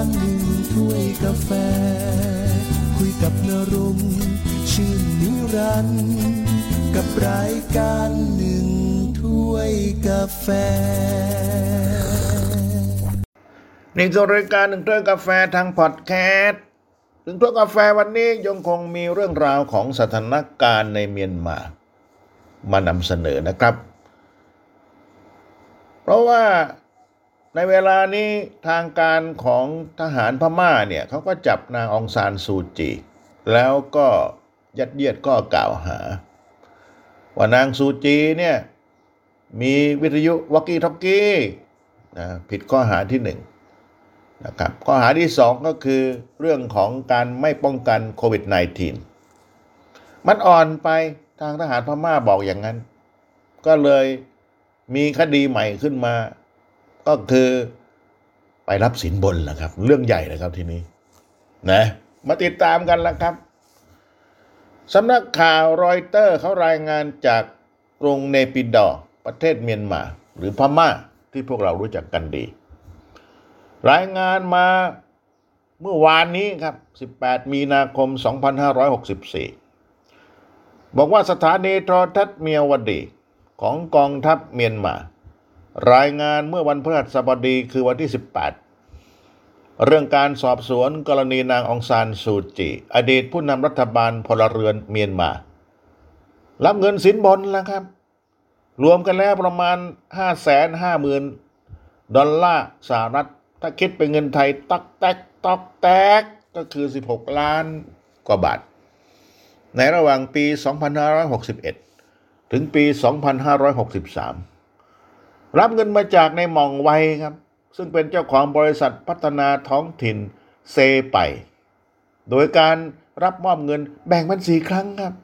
ารหนึ่งถ้วยกาแฟ คุยกับนรงชื่นนิรันด์กับรายการหนึ่งถ้วยกาแฟนี่คือรายการหนึ่งถ้วยกาแฟทางพอดแคสต์ถึงถ้วยกาแฟวันนี้ยังคงมีเรื่องราวของสถานการณ์ในเมียนมามานำเสนอนะครับ เพราะว่า ในเวลานี้ทางการของทหารพม่าเนี่ยเขาก็จับนางองซานซูจี แล้วก็ยัดเยียดก็กล่าวหา ว่านางซูจีเนี่ยมีวิทยุวอกกี้ทอกกี้นะผิดข้อหาที่หนึ่งนะครับข้อหาที่สองก็คือเรื่องของการไม่ป้องกันโควิด -19 มันอ่อนไปทางทหารพม่าบอกอย่างนั้น ก็เลยมีคดีใหม่ขึ้นมา ก็คือไปรับสินบนแหละครับ เรื่องใหญ่เลยครับทีนี้นะมาติดตามกันแล้วครับสำนักข่าวรอยเตอร์เขารายงานจากกรุงเนปิดอร์ประเทศเมียนมา หรือพม่าที่พวกเรารู้จักกันดี รายงานมาเมื่อวานนี้ครับ 18 มีนาคม 2564 บอกว่าสถานีโทรทัศน์เมียวดีของกองทัพเมียนมา รายงานเมื่อวันพฤหัสบดีคือวันที่ 18 เรื่องการสอบสวนกรณีนางองซานซูจีอดีตผู้นำรัฐบาลพลเรือนเมียนมา รับเงินสินบนแล้วครับ รวมกันแล้วประมาณ 550,000 ดอลลาร์สหรัฐ ถ้าคิดเป็นเงินไทยตักแตกตอกแตกก็คือ 16 ล้านกว่าบาท ในระหว่างปี 2561 ถึงปี 2563 รับเงินมาจากในหม่องไวครับ ซึ่งเป็นเจ้าของบริษัทพัฒนาท้องถิ่นเซไป โดยการรับมอบเงินแบ่งเป็นสี่ครั้งครับ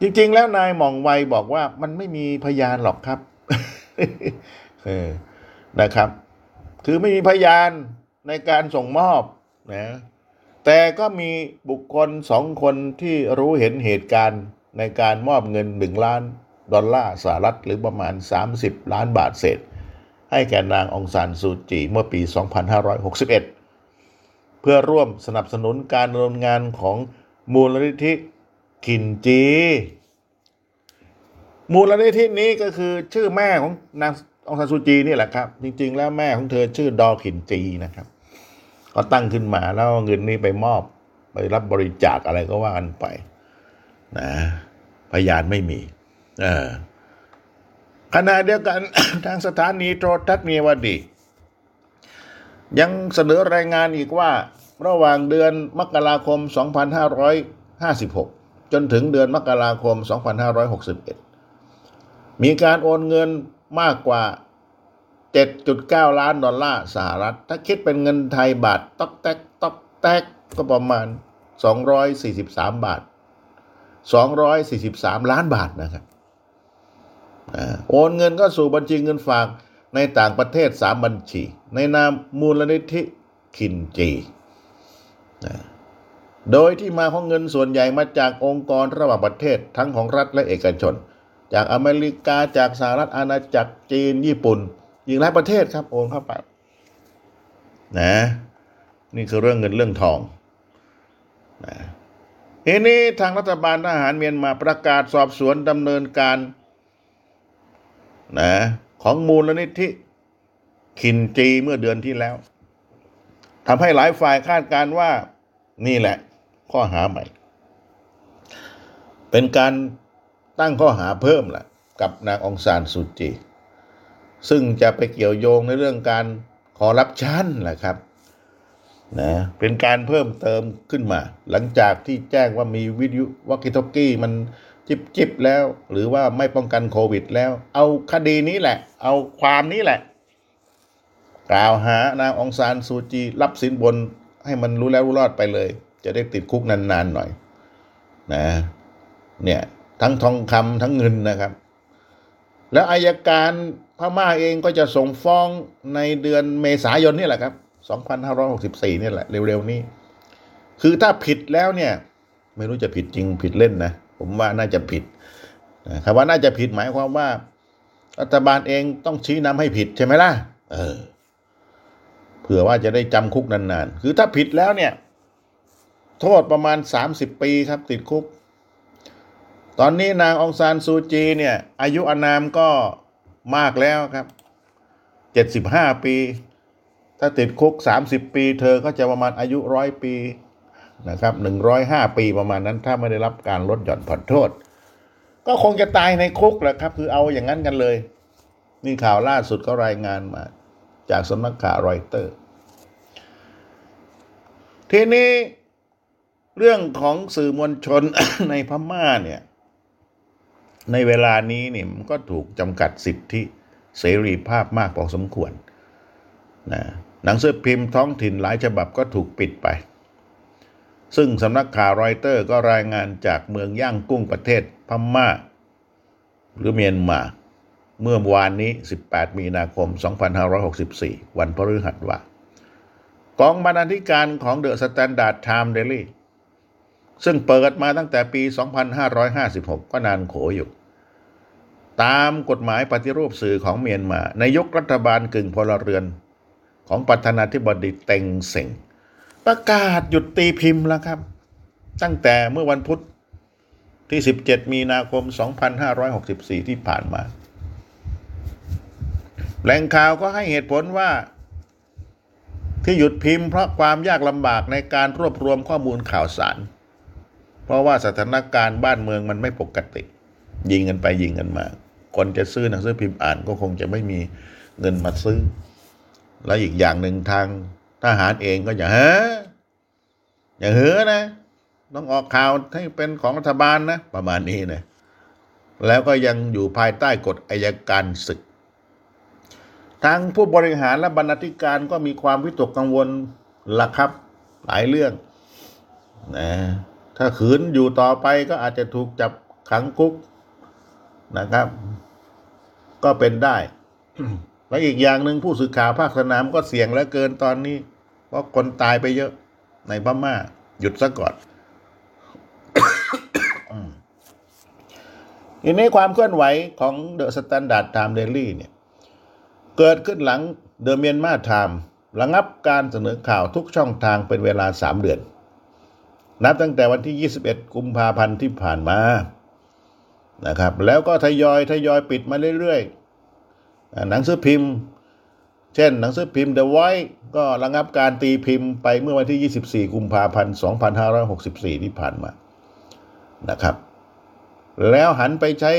จริงๆ แล้วนายหม่องไวบอกว่ามันไม่มีพยานหรอกครับเออนะครับ คือไม่มีพยานในการส่งมอบนะ แต่ก็มีบุคคลสองคนที่รู้เห็นเหตุการณ์ในการมอบเงินหนึ่งล้าน ดอลลาร์สหรัฐหรือประมาณ 30 ล้านบาทเศษ ให้แก่นางองซานซูจีเมื่อปี 2561 เพื่อร่วมสนับสนุนการดำเนินงานของมูลนิธิขินจี มูลนิธินี้ก็คือชื่อแม่ของนางองซานซูจีนี่แหละครับ จริง ๆ แล้วแม่ของเธอชื่อดอขินจีนะครับ ก็ตั้งขึ้นมาแล้วเงินนี้ไปมอบไปรับบริจาคอะไรก็ว่ากันไปนะพยานไม่มี ขณะเดียวกันทางสถานีโทรทัศน์เมีวดี ยังเสนอรายงานอีกว่า ระหว่างเดือนมกราคม 2556 จนถึงเดือนมกราคม 2561 มีการโอนเงินมากกว่า 7.9 ล้านดอลลาร์สหรัฐ ถ้าคิดเป็นเงินไทยบาทตอกแตกตอกแตกก็ประมาณ 243 บาท 243 ล้านบาทนะครับ โอนเงินก็สู่บัญชีเงินฝากในต่างประเทศ3บัญชี ในนามมูลนิธิคินจีโดยที่มาของเงินส่วนใหญ่มาจากองค์กรระหว่างประเทศทั้งของรัฐและเอกชน จากอเมริกาจากสหรัฐอาณาจักรจีนญี่ปุ่นอีกหลายประเทศครับโอนเข้าไปนะนี่คือเรื่องเงินเรื่องทองนะทีนี้ทางรัฐบาลทหารเมียนมาประกาศสอบสวนดำเนินการ นะของมูลนิธิคินจีเมื่อเดือนที่แล้วทำให้หลายฝ่ายคาดการว่านี่แหละ ข้อหาใหม่ เป็นการตั้งข้อหาเพิ่มแหละกับนางองซานซูจี ซึ่งจะไปเกี่ยวโยงในเรื่องการขอรับชั้นแหละครับนะเป็นการเพิ่มเติมขึ้นมา หลังจากที่แจ้งว่ามีวิทยุวอกกี้ทอกกี้มัน จิบจิบแล้ว หรือว่าไม่ป้องกันโควิดแล้ว เอาคดีนี้แหละ เอาความนี้แหละ กล่าวหานางองซานซูจี รับสินบนให้มันรู้แล้วรู้รอดไปเลย จะได้ติดคุกนานๆหน่อย นะ เนี่ย ทั้งทองคำทั้งเงินนะครับ แล้วอายการพม่าเองก็จะส่งฟ้องในเดือนเมษายนนี่แหละครับ 2564นี่แหละ เร็วๆนี้ คือถ้าผิดแล้วเนี่ย ไม่รู้จะผิดจริงผิดเล่นนะ ผมว่าน่าจะผิดคำว่าน่าจะผิดหมายความว่า รัฐบาลเองต้องชี้นำให้ผิดใช่ไหมล่ะ เออ เผื่อว่าจะได้จำคุกนานๆ คือถ้าผิดแล้วเนี่ย โทษประมาณ30ปีครับ ติดคุก ตอนนี้นางองซานซูจีเนี่ย อายุอานามก็มากแล้วครับ75ปี ถ้าติดคุก30ปี เธอก็จะประมาณอายุร้อยปี นะครับ105ปีประมาณนั้น ถ้าไม่ได้รับการลดหย่อนผ่อนโทษ ก็คงจะตายในคุกแหละครับ คือเอาอย่างนั้นกันเลย นี่ข่าวล่าสุดก็รายงานมา จากสำนักข่าวรอยเตอร์ ทีนี้เรื่องของสื่อมวลชนในพม่าเนี่ย ในเวลานี้เนี่ยมันก็ถูกจำกัดสิทธิเสรีภาพมากพอสมควรนะหนังสือพิมพ์ท้องถิ่นหลายฉบับก็ถูกปิดไป ซึ่งสำนักข่าวรอยเตอร์ก็รายงานจากเมืองย่างกุ้งประเทศพม่า หรือเมียนมา เมื่อวานนี้ 18 มีนาคม 2564 วันพฤหัสว่ากองบรรณาธิการของ The Standard Time Dailyซึ่งเปิดมาตั้งแต่ปี 2556 ก็นานโขอยู่ ตามกฎหมายปฏิรูปสื่อของเมียนมาในยุครัฐบาลกึ่งพลเรือน ของประธานาธิบดีเต็งเซ็ง ประกาศหยุดตีพิมพ์แล้วครับ ตั้งแต่เมื่อวันพุธที่ 17 มีนาคม 2564 ที่ผ่านมา แหล่งข่าวก็ให้เหตุผลว่า ที่หยุดพิมพ์เพราะความยากลำบากในการรวบรวมข้อมูลข่าวสาร เพราะว่าสถานการณ์บ้านเมืองมันไม่ปกติ ยิงกันไปยิงกันมา คนจะซื้อหนังสือพิมพ์อ่านก็คงจะไม่มีเงินมาซื้อ และอีกอย่างหนึ่งทาง ทหารเองก็อย่าเฮ้ออย่าเฮ้อนะ ต้องออกข่าวให้เป็นของรัฐบาลนะ ประมาณนี้นะแล้วก็ยังอยู่ภายใต้กฎอายการศึก ทางผู้บริหารและบรรณาธิการก็มีความวิตกกังวลละครับ หลายเรื่องนะถ้าขืนอยู่ต่อไปก็อาจจะถูกจับขังคุกนะครับ ก็เป็นได้ และอีกอย่างหนึ่งผู้สื่อข่าวภาคสนามก็เสี่ยงเหลือเกินตอนนี้ ราะคนตายไปเยอะในพม่า หยุดซะก่อนทีนี้ความเคลื่อนไหวของ The Standard Time Daily เนี่ย เกิดขึ้นหลัง The Myanmar Times ระงับการเสนอข่าวทุกช่องทางเป็นเวลา3เดือน นับตั้งแต่วันที่ 21 กุมภาพันธ์ที่ผ่านมานะครับ แล้วก็ทยอยทยอยปิดมาเรื่อยๆ หนังสือพิมพ์ เช่น หนังสือพิมพ์ The Voice ก็ระงับการตีพิมพ์ไปเมื่อวันที่ 24 กุมภาพันธ์ 2564 ที่ผ่านมานะครับ แล้วหันไปใช้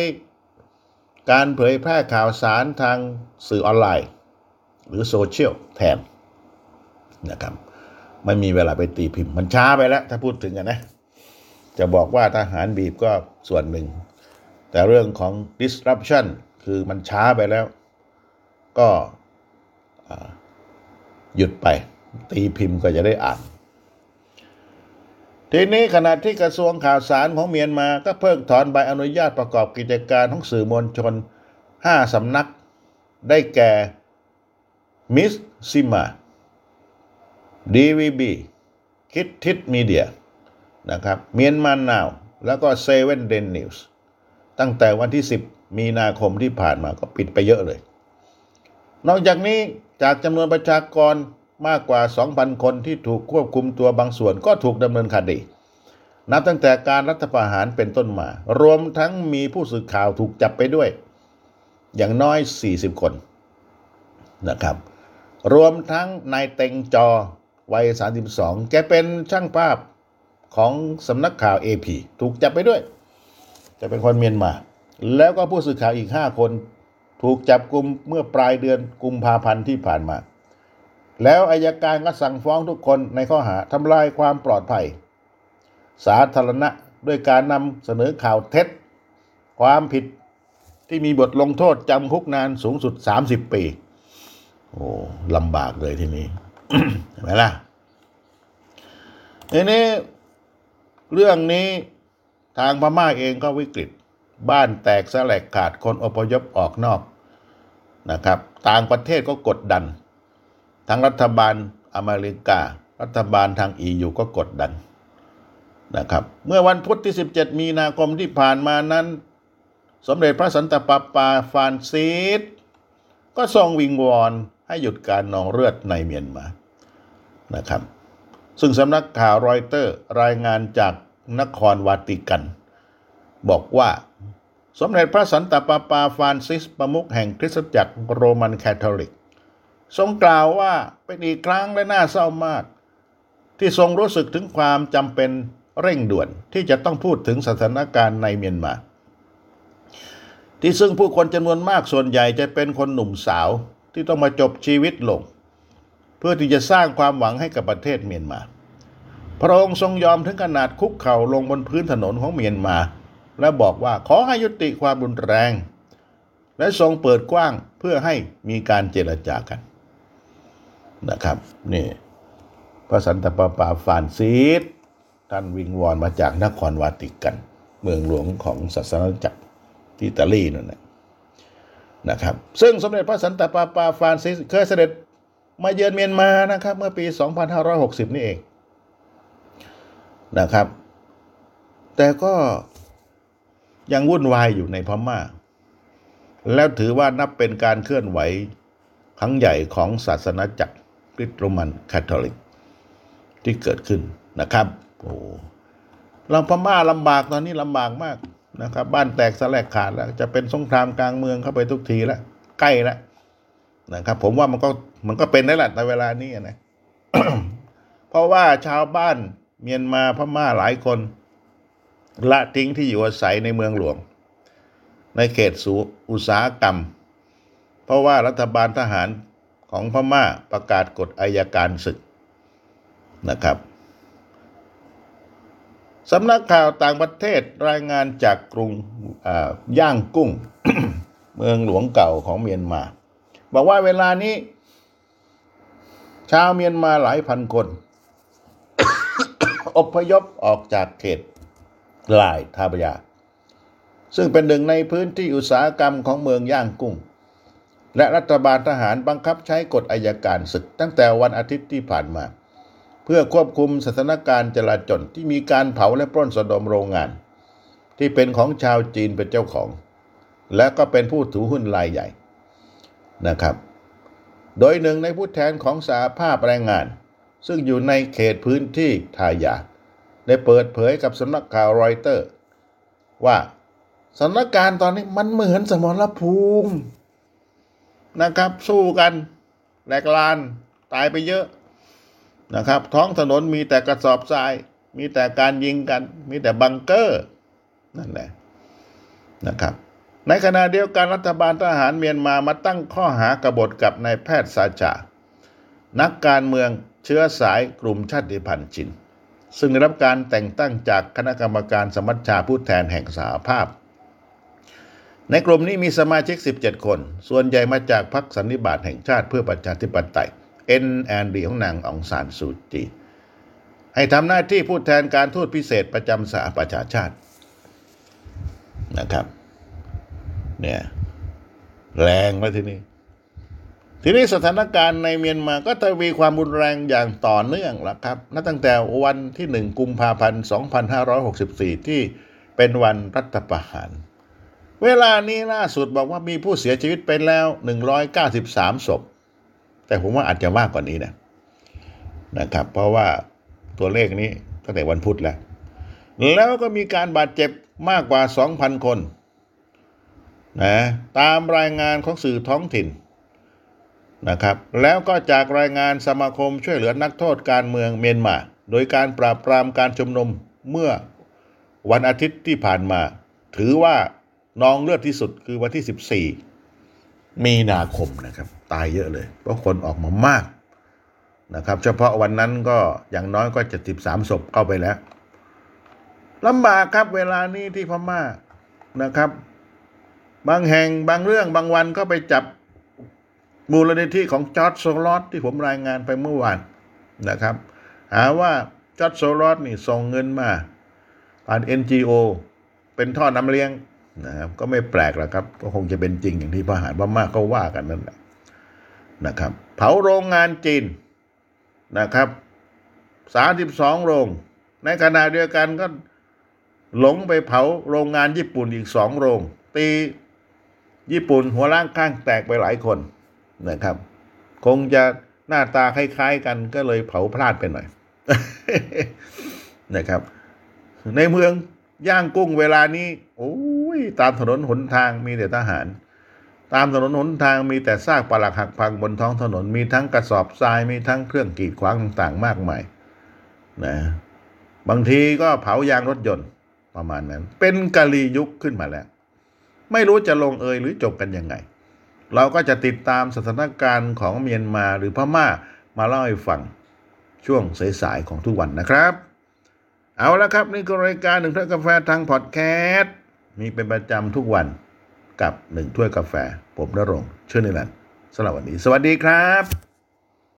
การเผยแพร่ข่าวสารทางสื่อออนไลน์ หรือโซเชียลแทนนะครับไม่มีเวลาไปตีพิมพ์ มันช้าไปแล้ว ถ้าพูดถึงกันนะ จะบอกว่าทหารบีบก็ส่วนหนึ่ง แต่เรื่องของ disruption คือมันช้าไปแล้ว ก็ หยุดไป ตีพิมพ์ก็จะได้อ่าน ทีนี้ขณะที่กระทรวงข่าวสารของเมียนมาก็เพิกถอนใบอนุญาตประกอบกิจการของสื่อมวลชน5สำนักได้แก่มิสซิมา DVB คิดทิดมีเดียนะครับเมียนมานาว แล้วก็เซเว่นเดนนิวส์ตั้งแต่วันที่ 10 มีนาคมที่ผ่านมาก็ปิดไปเยอะเลย นอกจากนี้ จากจำนวนประชากรมากกว่า 2,000 คนที่ถูกควบคุมตัวบางส่วนก็ถูกดำเนินคดีนับตั้งแต่การรัฐประหารเป็นต้นมา รวมทั้งมีผู้สื่อข่าวถูกจับไปด้วย อย่างน้อย 40 คนนะครับ รวมทั้งนายเต็งจอวัย 32 แกเป็นช่างภาพของสำนักข่าว AP ถูกจับไปด้วย จะเป็นคนเมียนมา แล้วก็ผู้สื่อข่าวอีก 5 คน ถูกจับกลุ่มเมื่อปลายเดือนกุมภาพันธ์ที่ผ่านมา แล้วอายการก็สั่งฟ้องทุกคนในข้อหาทำลายความปลอดภัย สาธารณะด้วยการนำเสนอข่าวเท็จ ความผิดที่มีบทลงโทษจำคุกนานสูงสุด 30 ปี โอ้ลำบากเลยทีนี้เห็นไหมล่ะทีนี้เรื่องนี้ทางพม่าเองก็วิกฤต บ้านแตกสลายขาดคนอพยพออกนอกนะครับ ต่างประเทศก็กดดัน ทั้งรัฐบาลอเมริกา รัฐบาลทางอียูก็กดดันนะครับ เมื่อวันพุธที่ 17 มีนาคมที่ผ่านมานั้น สมเด็จพระสันตะปาปาฟานซิสก็ทรงวิงวอนให้หยุดการนองเลือดในเมียนมานะครับ ซึ่งสำนักข่าวรอยเตอร์รายงานจากนครวาติกัน บอกว่า สมเด็จพระสันตะปาปาฟรานซิสประมุขแห่งคริสตจักรโรมันคาทอลิก ทรงกล่าวว่าเป็นอีกครั้งและน่าเศร้ามาก ที่ทรงรู้สึกถึงความจำเป็นเร่งด่วนที่จะต้องพูดถึงสถานการณ์ในเมียนมา ที่ซึ่งผู้คนจำนวนมากส่วนใหญ่จะเป็นคนหนุ่มสาวที่ต้องมาจบชีวิตลง เพื่อที่จะสร้างความหวังให้กับประเทศเมียนมา พระองค์ทรงยอมถึงขนาดคุกเข่าลงบนพื้นถนนของเมียนมา และบอกว่าขอให้ยุติความรุนแรง และทรงเปิดกว้างเพื่อให้มีการเจรจากันนะครับนี่พระสันตะปาปาฟานซีสท่านวิงวอนมาจากนครวาติกัน เมืองหลวงของศาสนาจักรที่อิตาลีนั่นแหละนะครับ ซึ่งสมเด็จพระสันตะปาปาฟรานซิสเคยเสด็จมาเยือนเมียนมานะครับ เมื่อปี 2560 นี่เองนะครับ แต่ก็ ยังวุ่นวายอยู่ในพม่า แล้วถือว่านับเป็นการเคลื่อนไหวครั้งใหญ่ของศาสนาจักรคริสต์โรมันคาทอลิก ที่เกิดขึ้นนะครับโอ้เราพม่าลำบากตอนนี้ลำบากมากนะครับ บ้านแตกสลายขาดแล้ว จะเป็นสงครามกลางเมืองเข้าไปทุกทีแล้วใกล้แล้วนะครับ ผมว่ามันก็มันก็เป็นได้แหละในเวลานี้นะเพราะว่าชาวบ้านเมียนมาพม่าหลายคน ละทิ้งที่อยู่อาศัยในเมืองหลวง ในเขตสูอุตสาหกรรม เพราะว่ารัฐบาลทหารของพม่าประกาศกฎอายการศึกนะครับสำนักข่าวต่างประเทศรายงานจากกรุงย่างกุ้ง เมืองหลวงเก่าของเมียนมา บอกว่าเวลานี้ ชาวเมียนมาหลายพันคน อพยพออกจากเขต ลายทาบยา ซึ่งเป็นหนึ่งในพื้นที่อุตสาหกรรมของเมืองย่างกุ้ง และรัฐบาลทหารบังคับใช้กฎอายการศึกตั้งแต่วันอาทิตย์ที่ผ่านมา เพื่อควบคุมสถานการณ์จลาจลที่มีการเผาและปล้นสะดมโรงงาน ที่เป็นของชาวจีนเป็นเจ้าของ และก็เป็นผู้ถือหุ้นรายใหญ่นะครับ โดยหนึ่งในผู้แทนของสาภาพแรงงาน ซึ่งอยู่ในเขตพื้นที่ทายา ได้เปิดเผยกับสำนักข่าวรอยเตอร์ ว่าสถานการณ์ตอนนี้มันเหมือนสมรภูมินะครับ สู้กันแหลกลานตายไปเยอะนะครับ ท้องถนนมีแต่กระสอบทราย มีแต่การยิงกัน มีแต่บังเกอร์นั่นแหละนะครับ ในขณะเดียวกันรัฐบาลทหารเมียนมามาตั้งข้อหากบฏกับนายแพทย์สาจานักการเมืองเชื้อสายกลุ่มชาติพันธุ์จิน ซึ่งได้รับการแต่งตั้งจากคณะกรรมการสมัชชาผู้แทนแห่งสหภาพ ในกลุ่มนี้มีสมาชิก 17 คน ส่วนใหญ่มาจากพรรคสันนิบาตแห่งชาติเพื่อประชาธิปไตย NND ของนางองซานสูจีให้ทำหน้าที่ผู้แทนการทูตพิเศษประจำสหประชาชาตินะครับ เนี่ย แรงมาทีนี้ ทีนี้สถานการณ์ในเมียนมาก็ทวีความรุนแรงอย่างต่อเนื่องแล้วครับนับตั้งแต่วันที่หนึ่งกุมภาพันธ์ 2564 ที่เป็นวันรัฐประหาร เวลานี้ล่าสุดบอกว่ามีผู้เสียชีวิตไปแล้ว 193 ศพ แต่ผมว่าอาจจะมากกว่านี้นะนะครับ เพราะว่าตัวเลขนี้ตั้งแต่วันพุธแล้ว แล้วก็มีการบาดเจ็บมากกว่า 2,000 คนนะตามรายงานของสื่อท้องถิ่น นะครับแล้วก็จากรายงานสมาคมช่วยเหลือนักโทษการเมืองเมียนมา โดยการปราบปรามการชุมนุมเมื่อวันอาทิตย์ที่ผ่านมา ถือว่านองเลือดที่สุดคือวันที่ 14 มีนาคมนะครับ ตายเยอะเลย เพราะคนออกมามากนะครับ เฉพาะวันนั้นก็อย่างน้อยก็จะติบสามศพเข้าไปแล้วลำบากครับเวลานี้ที่พม่านะครับ บางแห่งบางเรื่องบางวันก็ไปจับ มูลนิธิของจอร์จโซรอสที่ผมรายงานไปเมื่อวานนะครับ หาว่าจอร์จโซรอสนี่ส่งเงินมาผ่าน NGO เป็นท่อน้ำเลี้ยงนะครับก็ไม่แปลกหรอกครับ ก็คงจะเป็นจริงอย่างที่ทหารพม่าเขาว่ากันนั่นแหละนะครับ เผาโรงงานจีนนะครับสามสิบสองโรง ในขณะเดียวกันก็หลงไปเผาโรงงานญี่ปุ่นอีกสองโรง ตีญี่ปุ่นหัวล่างข้างแตกไปหลายคน นะครับ คงจะหน้าตาคล้าย ๆ กันก็เลยเผาพลาดไปหน่อยนะครับ ในเมืองย่างกุ้งเวลานี้ โอ้ยตามถนนหนทางมีแต่ทหาร ตามถนนหนทางมีแต่ซากปลักหักพังบนท้องถนนมีทั้งกระสอบทรายมีทั้งเครื่องกีดขวางต่างๆ มากมายนะบางทีก็เผายางรถยนต์ประมาณนั้น เป็นกะลียุคขึ้นมาแล้ว ไม่รู้จะลงเอยหรือจบกันยังไง เราก็จะติดตามสถานการณ์ของเมียนมาหรือพม่ามาเล่าให้ฟังช่วงสายๆของทุกวันนะครับ เอาละครับนี่คือรายการหนึ่งถ้วยกาแฟทางพอดแคสต์มีเป็นประจำทุกวันกับหนึ่งถ้วยกาแฟ ผมนรงเชื่อนิรันดร์สำหรับวันนี้ สวัสดีครับ